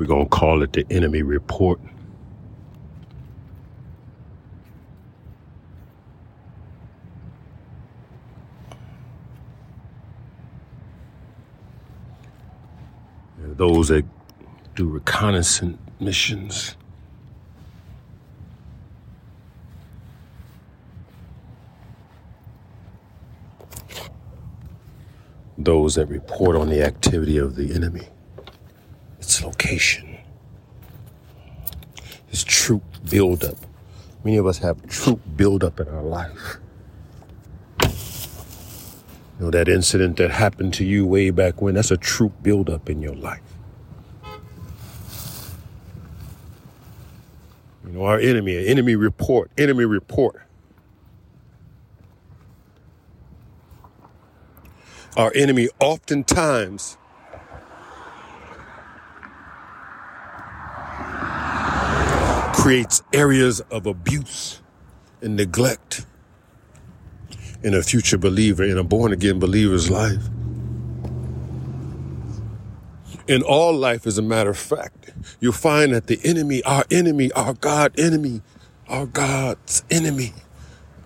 We're going to call it the enemy report. Those that do reconnaissance missions. Those that report on the activity of the enemy, location, its troop buildup. Many of us have troop buildup in our life. You know, that incident that happened to you way back when, that's a troop buildup in your life. You know, our enemy, an enemy report, enemy report. Our enemy oftentimes creates areas of abuse and neglect in a future believer, in a born again believer's life. In all life, as a matter of fact, you'll find that the enemy, our enemy, our God enemy, our God's enemy,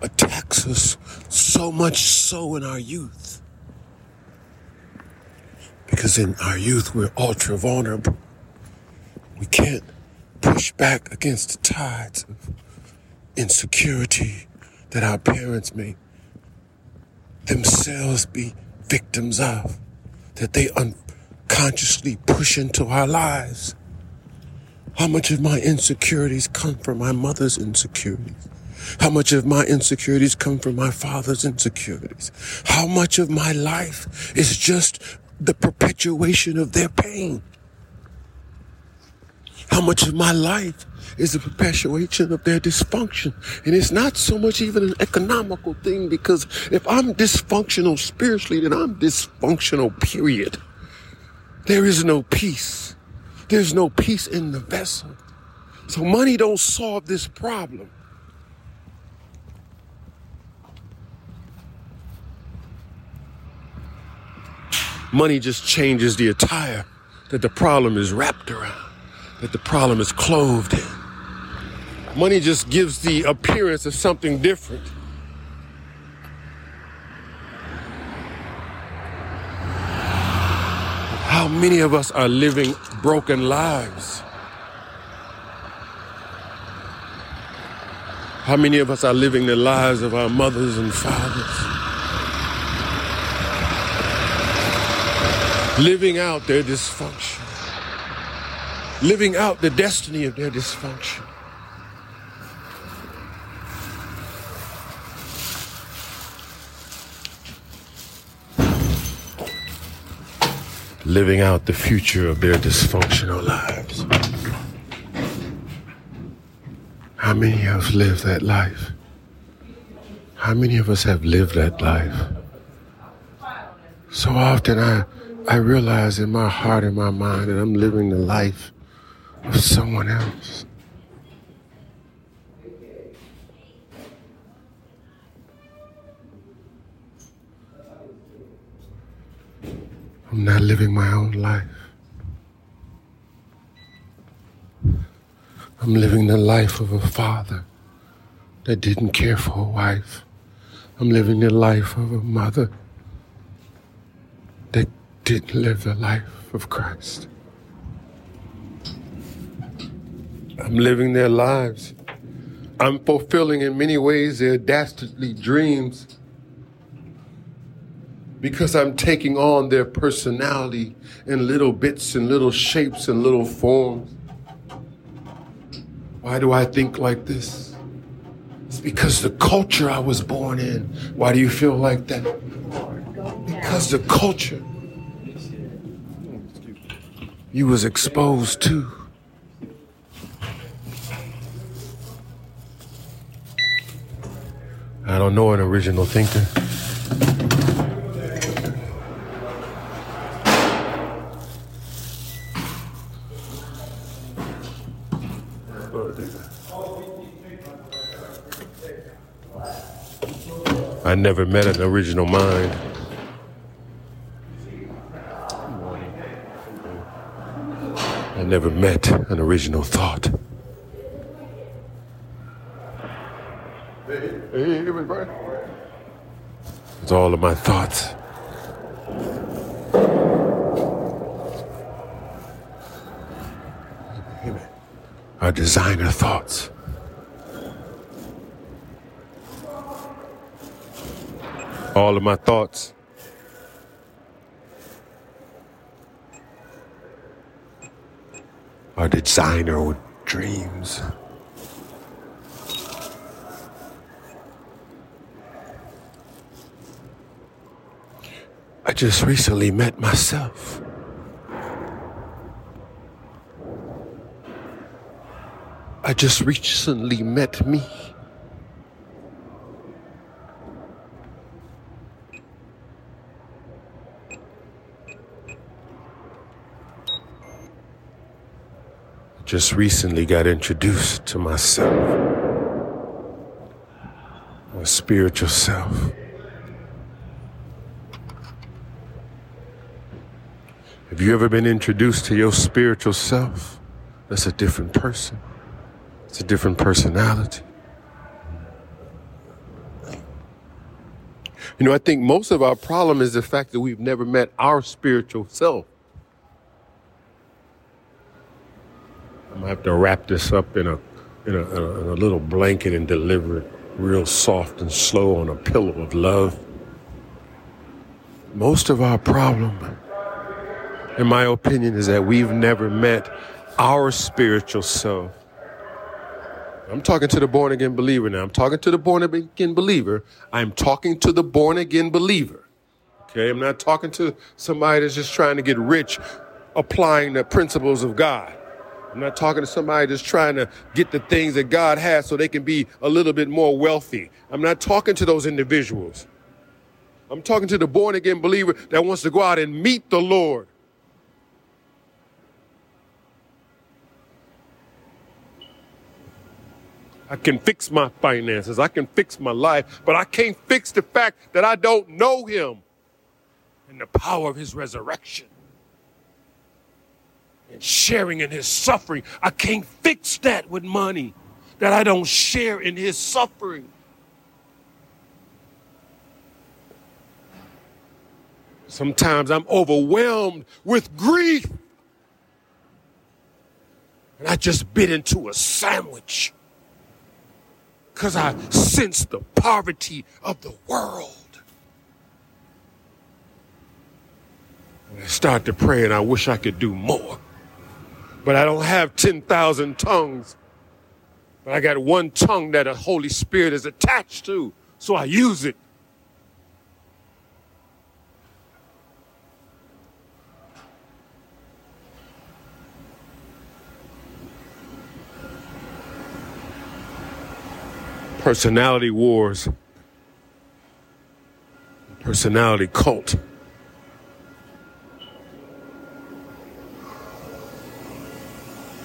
attacks us so much so in our youth. Because in our youth, we're ultra vulnerable. We can't push back against the tides of insecurity that our parents may themselves be victims of, that they unconsciously push into our lives. How much of my insecurities come from my mother's insecurities? How much of my insecurities come from my father's insecurities? How much of my life is just the perpetuation of their pain? How much of my life is a perpetuation of their dysfunction? And it's not so much even an economical thing because if I'm dysfunctional spiritually, then I'm dysfunctional, period. There is no peace. There's no peace in the vessel. So money don't solve this problem. Money just changes the attire that the problem is wrapped around that the problem is clothed in. Money just gives the appearance of something different. How many of us are living broken lives? How many of us are living the lives of our mothers and fathers? Living out their dysfunction living out the destiny of their dysfunction. Living out the future of their dysfunctional lives. How many have lived that life? How many of us have lived that life? So often I, I realize in my heart and my mind that I'm living the life of someone else. I'm not living my own life. I'm living the life of a father that didn't care for a wife. I'm living the life of a mother that didn't live the life of Christ. I'm living their lives. I'm fulfilling in many ways their dastardly dreams because I'm taking on their personality in little bits and little shapes and little forms. Why do I think like this? It's because the culture I was born in. Why do you feel like that? Because the culture you was exposed to. I don't know an original thinker. I never met an original mind. I never met an original thought. Hey. It's all of my thoughts. Our designer thoughts. All of my thoughts. Our designer dreams. I just recently met myself. I just recently met me. Just recently got introduced to myself, my spiritual self. Have you ever been introduced to your spiritual self? That's a different person. It's a different personality. You know, I think most of our problem is the fact that we've never met our spiritual self. I'm gonna have to wrap this up in a in a, in a, in a little blanket and deliver it real soft and slow on a pillow of love. Most of our problem, in my opinion, is that we've never met our spiritual self. I'm talking to the born again believer now. I'm talking to the born again believer. I'm talking to the born again believer. Okay, I'm not talking to somebody that's just trying to get rich applying the principles of God. I'm not talking to somebody that's trying to get the things that God has so they can be a little bit more wealthy. I'm not talking to those individuals. I'm talking to the born again believer that wants to go out and meet the Lord. I can fix my finances. I can fix my life, but I can't fix the fact that I don't know him and the power of his resurrection and sharing in his suffering. I can't fix that with money, that I don't share in his suffering. Sometimes I'm overwhelmed with grief. And I just bit into a sandwich because I sense the poverty of the world. And I start to pray and I wish I could do more but I don't have 10,000 tongues. But I got one tongue that the Holy Spirit is attached to, so I use it. Personality wars, personality cult.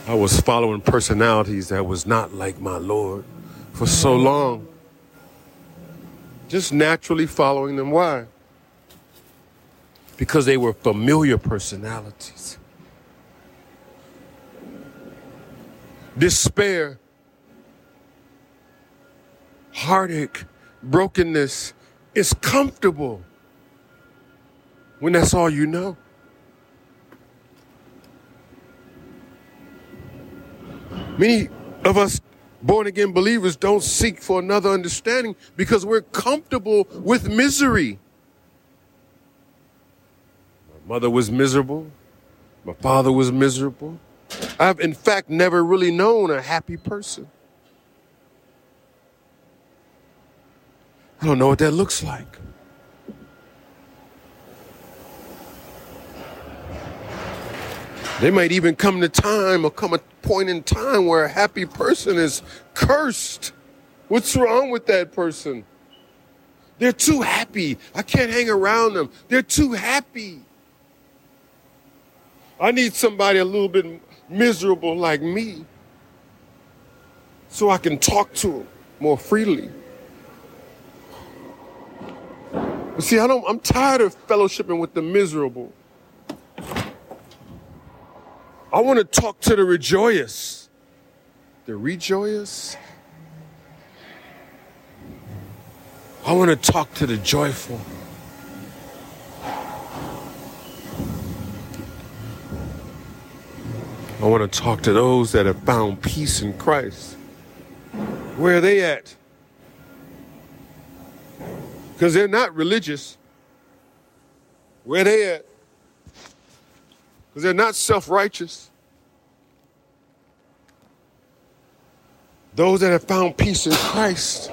I was following personalities that was not like my Lord for so long. Just naturally following them. Why? Because they were familiar personalities. Despair, heartache, brokenness is comfortable when that's all you know. Many of us born again believers don't seek for another understanding because we're comfortable with misery. My mother was miserable. My father was miserable. I've, in fact, never really known a happy person. I don't know what that looks like. They might even come to time or come a point in time where a happy person is cursed. What's wrong with that person? They're too happy. I can't hang around them. They're too happy. I need somebody a little bit miserable like me so I can talk to them more freely. See, I don't, I'm tired of fellowshipping with the miserable. I want to talk to the rejoice. The rejoice? I want to talk to the joyful. I want to talk to those that have found peace in Christ. Where are they at? Because they're not religious. Where they at? Because they're not self-righteous. Those that have found peace in Christ.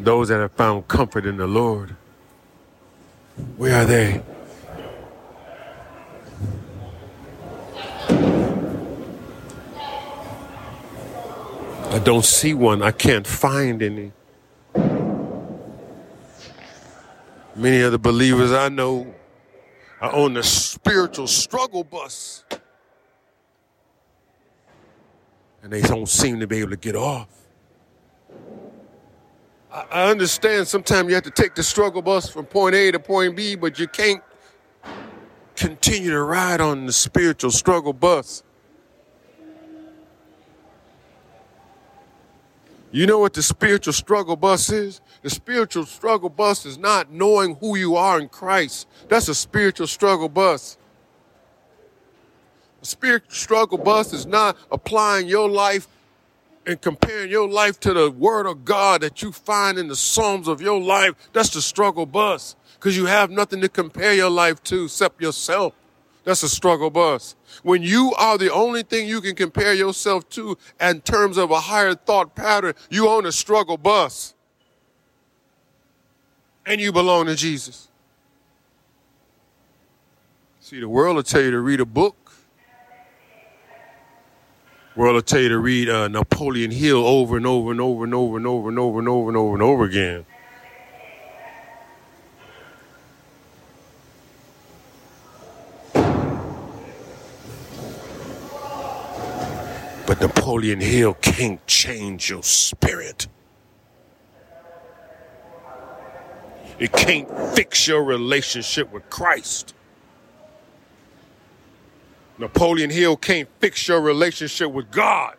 Those that have found comfort in the Lord. Where are they? I don't see one. I can't find any. Many of the believers I know are on the spiritual struggle bus. And they don't seem to be able to get off. I I understand sometimes you have to take the struggle bus from point A to point B, but you can't continue to ride on the spiritual struggle bus. You know what the spiritual struggle bus is? The spiritual struggle bus is not knowing who you are in Christ. That's a spiritual struggle bus. The spiritual struggle bus is not applying your life and comparing your life to the word of God that you find in the Psalms of your life. That's the struggle bus because you have nothing to compare your life to except yourself. That's a struggle bus. When you are the only thing you can compare yourself to in terms of a higher thought pattern, you own a struggle bus. And you belong to Jesus. See, the world will tell you to read a book. World will tell you to read uh, Napoleon Hill over and over and over and over and over and over and over and over and over again. But Napoleon Hill can't change your spirit. It can't fix your relationship with Christ. Napoleon Hill can't fix your relationship with God.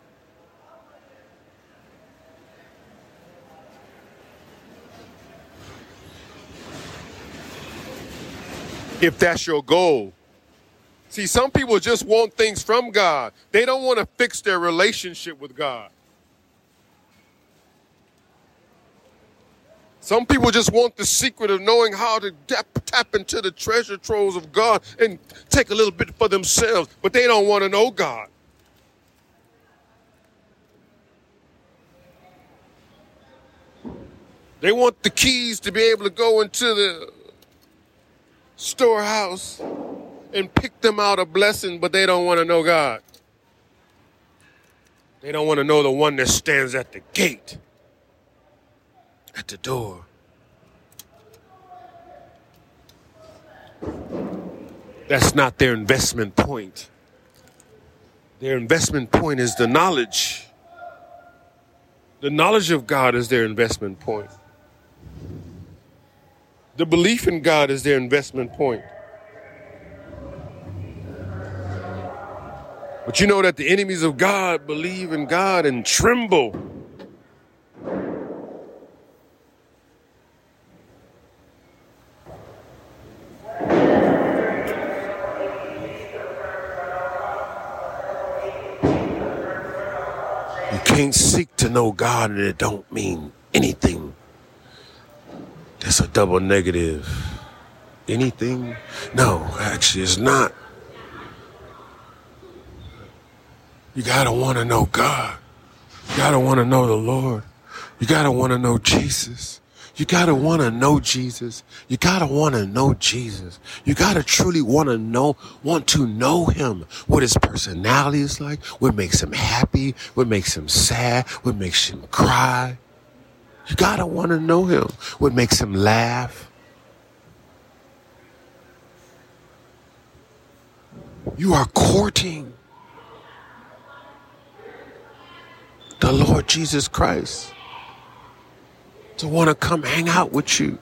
If that's your goal. See, some people just want things from God. They don't want to fix their relationship with God. Some people just want the secret of knowing how to tap, tap into the treasure troves of God and take a little bit for themselves, but they don't want to know God. They want the keys to be able to go into the storehouse and pick them out a blessing, but they don't want to know God. They don't want to know the one that stands at the gate, at the door. That's not their investment point. Their investment point is the knowledge. The knowledge of God is their investment point. The belief in God is their investment point. But you know that the enemies of God believe in God and tremble. You can't seek to know God and it don't mean anything. That's a double negative. Anything? No, actually, it's not. You gotta wanna know God. You gotta wanna know the Lord. You gotta wanna know Jesus. You gotta wanna know Jesus. You gotta wanna know Jesus. You gotta truly wanna know, want to know Him. What His personality is like, what makes Him happy, what makes Him sad, what makes Him cry. You gotta wanna know Him. What makes Him laugh. You are courting the Lord Jesus Christ to want to come hang out with you.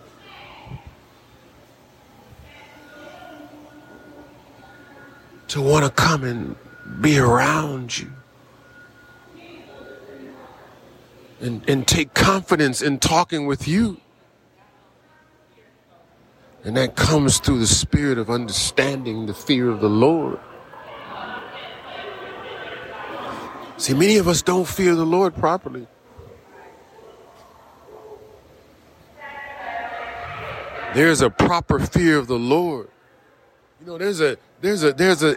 To want to come and be around you. And, and take confidence in talking with you. And that comes through the spirit of understanding the fear of the Lord. See, many of us don't fear the Lord properly. There's a proper fear of the Lord. You know, there's a there's a there's a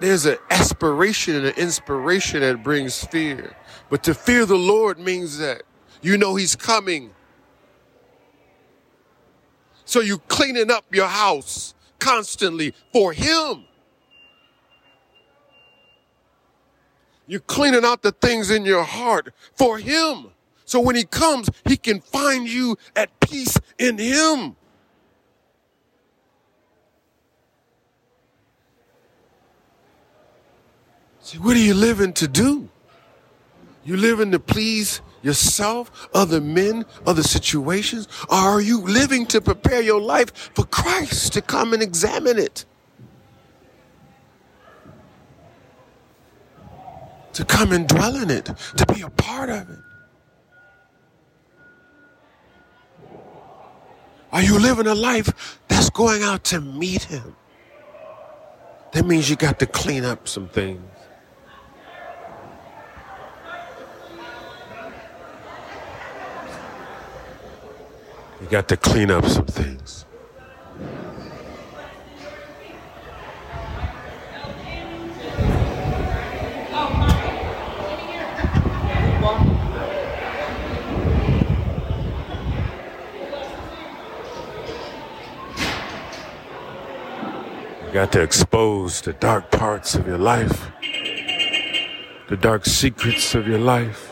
there's an aspiration and an inspiration that brings fear. But to fear the Lord means that you know He's coming. So you're cleaning up your house constantly for Him. You're cleaning out the things in your heart for Him. So when He comes, He can find you at peace in Him. See, what are you living to do? You living to please yourself, other men, other situations? Or are you living to prepare your life for Christ to come and examine it? To come and dwell in it, to be a part of it. Are you living a life that's going out to meet Him? That means you got to clean up some things. You got to clean up some things. Got to expose the dark parts of your life, the dark secrets of your life.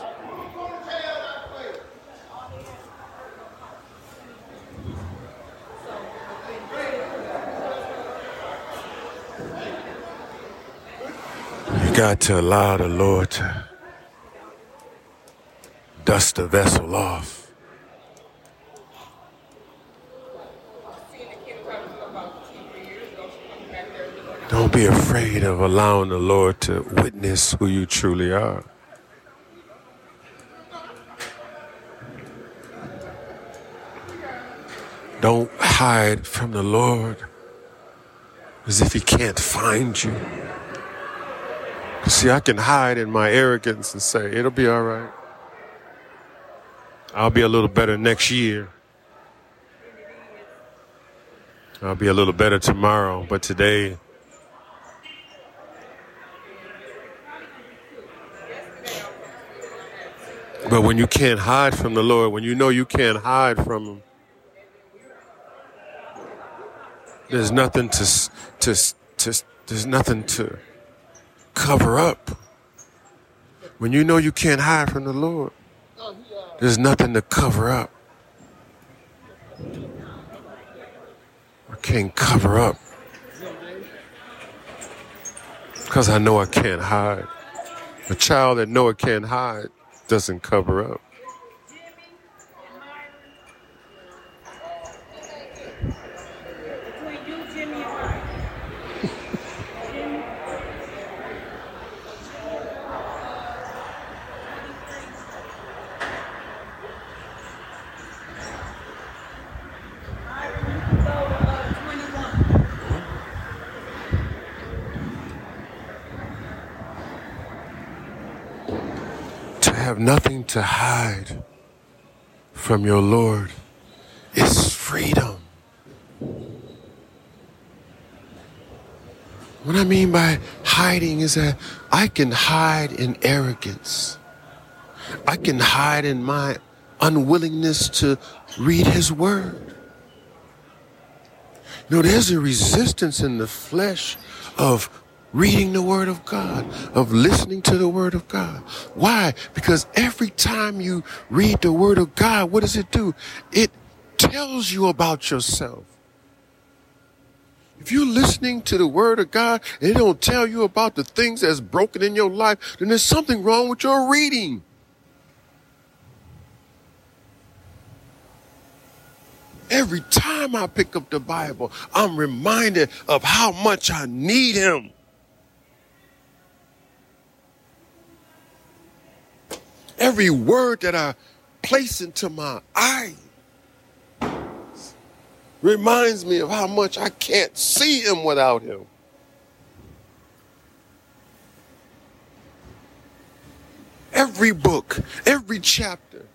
You got to allow the Lord to dust the vessel off. Don't be afraid of allowing the Lord to witness who you truly are. Don't hide from the Lord as if He can't find you. See, I can hide in my arrogance and say, it'll be all right. I'll be a little better next year. I'll be a little better tomorrow, but today, But when you can't hide from the Lord, when you know you can't hide from Him, there's nothing to, to, to, there's nothing to cover up. When you know you can't hide from the Lord, there's nothing to cover up. I can't cover up because I know I can't hide. A child that know it can't hide doesn't cover up. To have nothing to hide from your Lord is freedom. What I mean by hiding is that I can hide in arrogance. I can hide in my unwillingness to read His Word. You know, there's a resistance in the flesh of reading the Word of God, of listening to the Word of God. Why? Because every time you read the Word of God, what does it do? It tells you about yourself. If you're listening to the word of God and it don't tell you about the things that's broken in your life, then there's something wrong with your reading. Every time I pick up the Bible, I'm reminded of how much I need him. Every word that I place into my eye reminds me of how much I can't see him without him. Every book, every chapter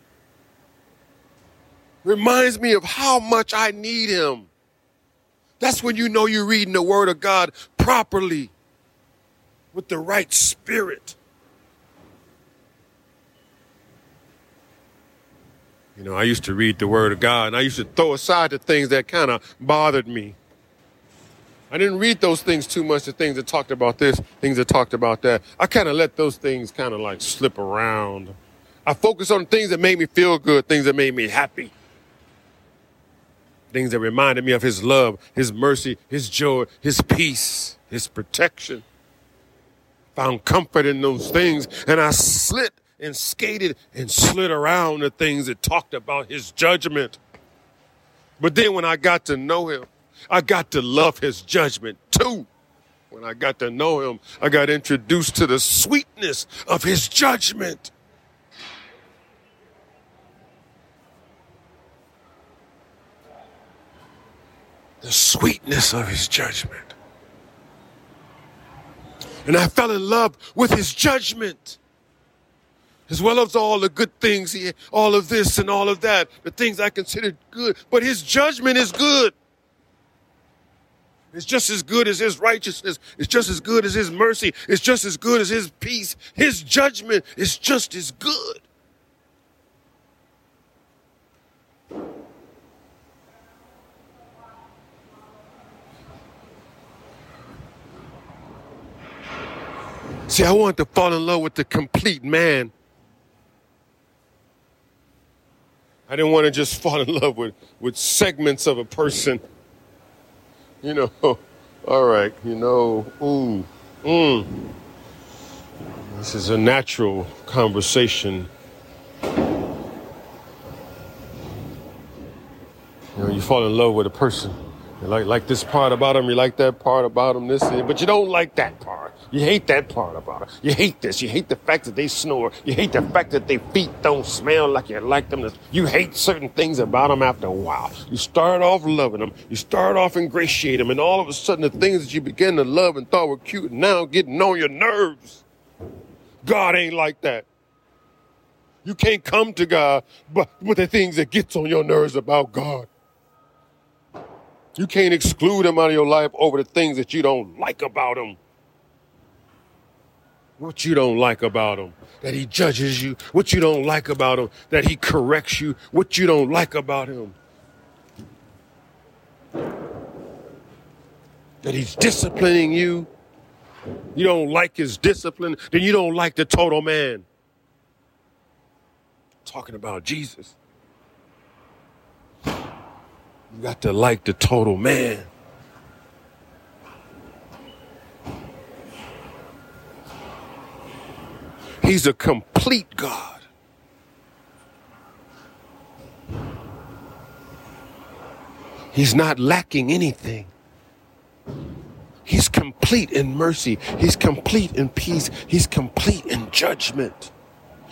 reminds me of how much I need him. That's when you know you're reading the Word of God properly with the right spirit. You know, I used to read the Word of God and I used to throw aside the things that kind of bothered me. I didn't read those things too much, the things that talked about this, things that talked about that. I kind of let those things kind of like slip around. I focused on things that made me feel good, things that made me happy. Things that reminded me of His love, His mercy, His joy, His peace, His protection. Found comfort in those things and I slid and skated and slid around the things that talked about his judgment. But then when I got to know him, I got to love his judgment too. When I got to know him, I got introduced to the sweetness of his judgment. The sweetness of his judgment. And I fell in love with his judgment as well as all the good things, he, all of this and all of that, the things I considered good. But his judgment is good. It's just as good as his righteousness. It's just as good as his mercy. It's just as good as his peace. His judgment is just as good. See, I want to fall in love with the complete man. I didn't want to just fall in love with, with segments of a person. You know, all right, you know, ooh, mm. This is a natural conversation. You know, you fall in love with a person. You like like this part about them, you like that part about them, this, but you don't like that part. You hate that part about it. You hate this. You hate the fact that they snore. You hate the fact that their feet don't smell like you like them. You hate certain things about them after a while. You start off loving them. You start off ingratiating them. And all of a sudden, the things that you began to love and thought were cute now getting on your nerves. God ain't like that. You can't come to God but with the things that gets on your nerves about God. You can't exclude him out of your life over the things that you don't like about him what you don't like about him, that he judges you, what you don't like about him, that he corrects you, what you don't like about him, that he's disciplining you. You don't like his discipline, then you don't like the total man. Talking about Jesus. You got to like the total man. He's a complete God. He's not lacking anything. He's complete in mercy. He's complete in peace. He's complete in judgment.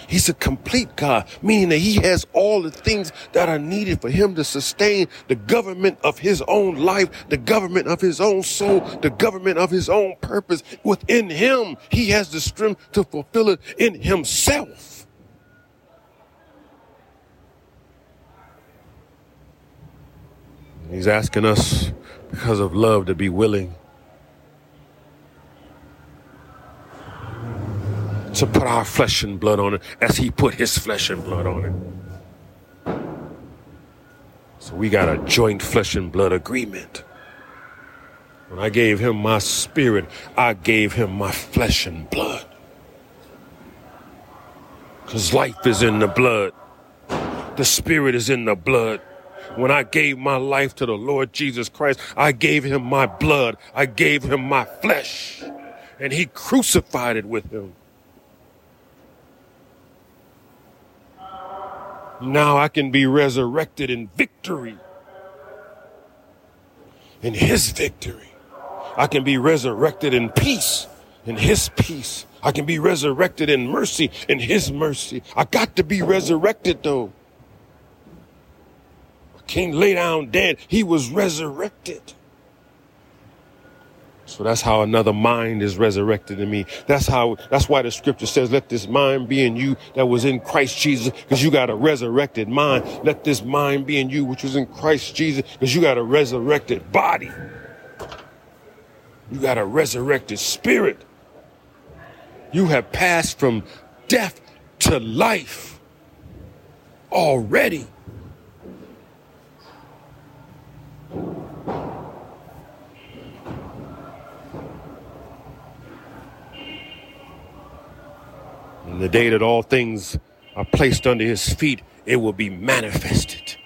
He's a complete God, meaning that he has all the things that are needed for him to sustain the government of his own life, the government of his own soul, the government of his own purpose. Within him, he has the strength to fulfill it in himself. He's asking us because of love to be willing to put our flesh and blood on it as he put his flesh and blood on it. So we got a joint flesh and blood agreement. When I gave him my spirit, I gave him my flesh and blood. Because life is in the blood, the spirit is in the blood. When I gave my life to the Lord Jesus Christ, I gave him my blood, I gave him my flesh, and he crucified it with him. Now I can be resurrected in victory. In his victory. I can be resurrected in peace. In his peace. I can be resurrected in mercy, in His mercy. I got to be resurrected though. I can't lay down dead. He was resurrected. So that's how another mind is resurrected in me. That's how, that's why the scripture says, let this mind be in you that was in Christ Jesus, because you got a resurrected mind. Let this mind be in you, which was in Christ Jesus, because you got a resurrected body. You got a resurrected spirit. You have passed from death to life already. The day that all things are placed under his feet, it will be manifested.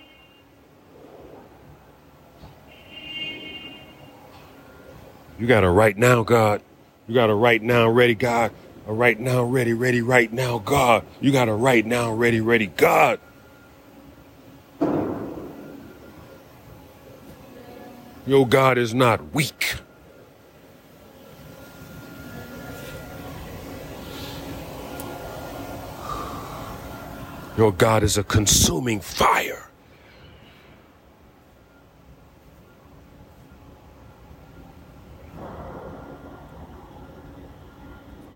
You got a right now, God. You got a right now, ready, God. A right now, ready, ready, right now, God. You got a right now, ready, ready, God. Your God is not weak. Your God is a consuming fire.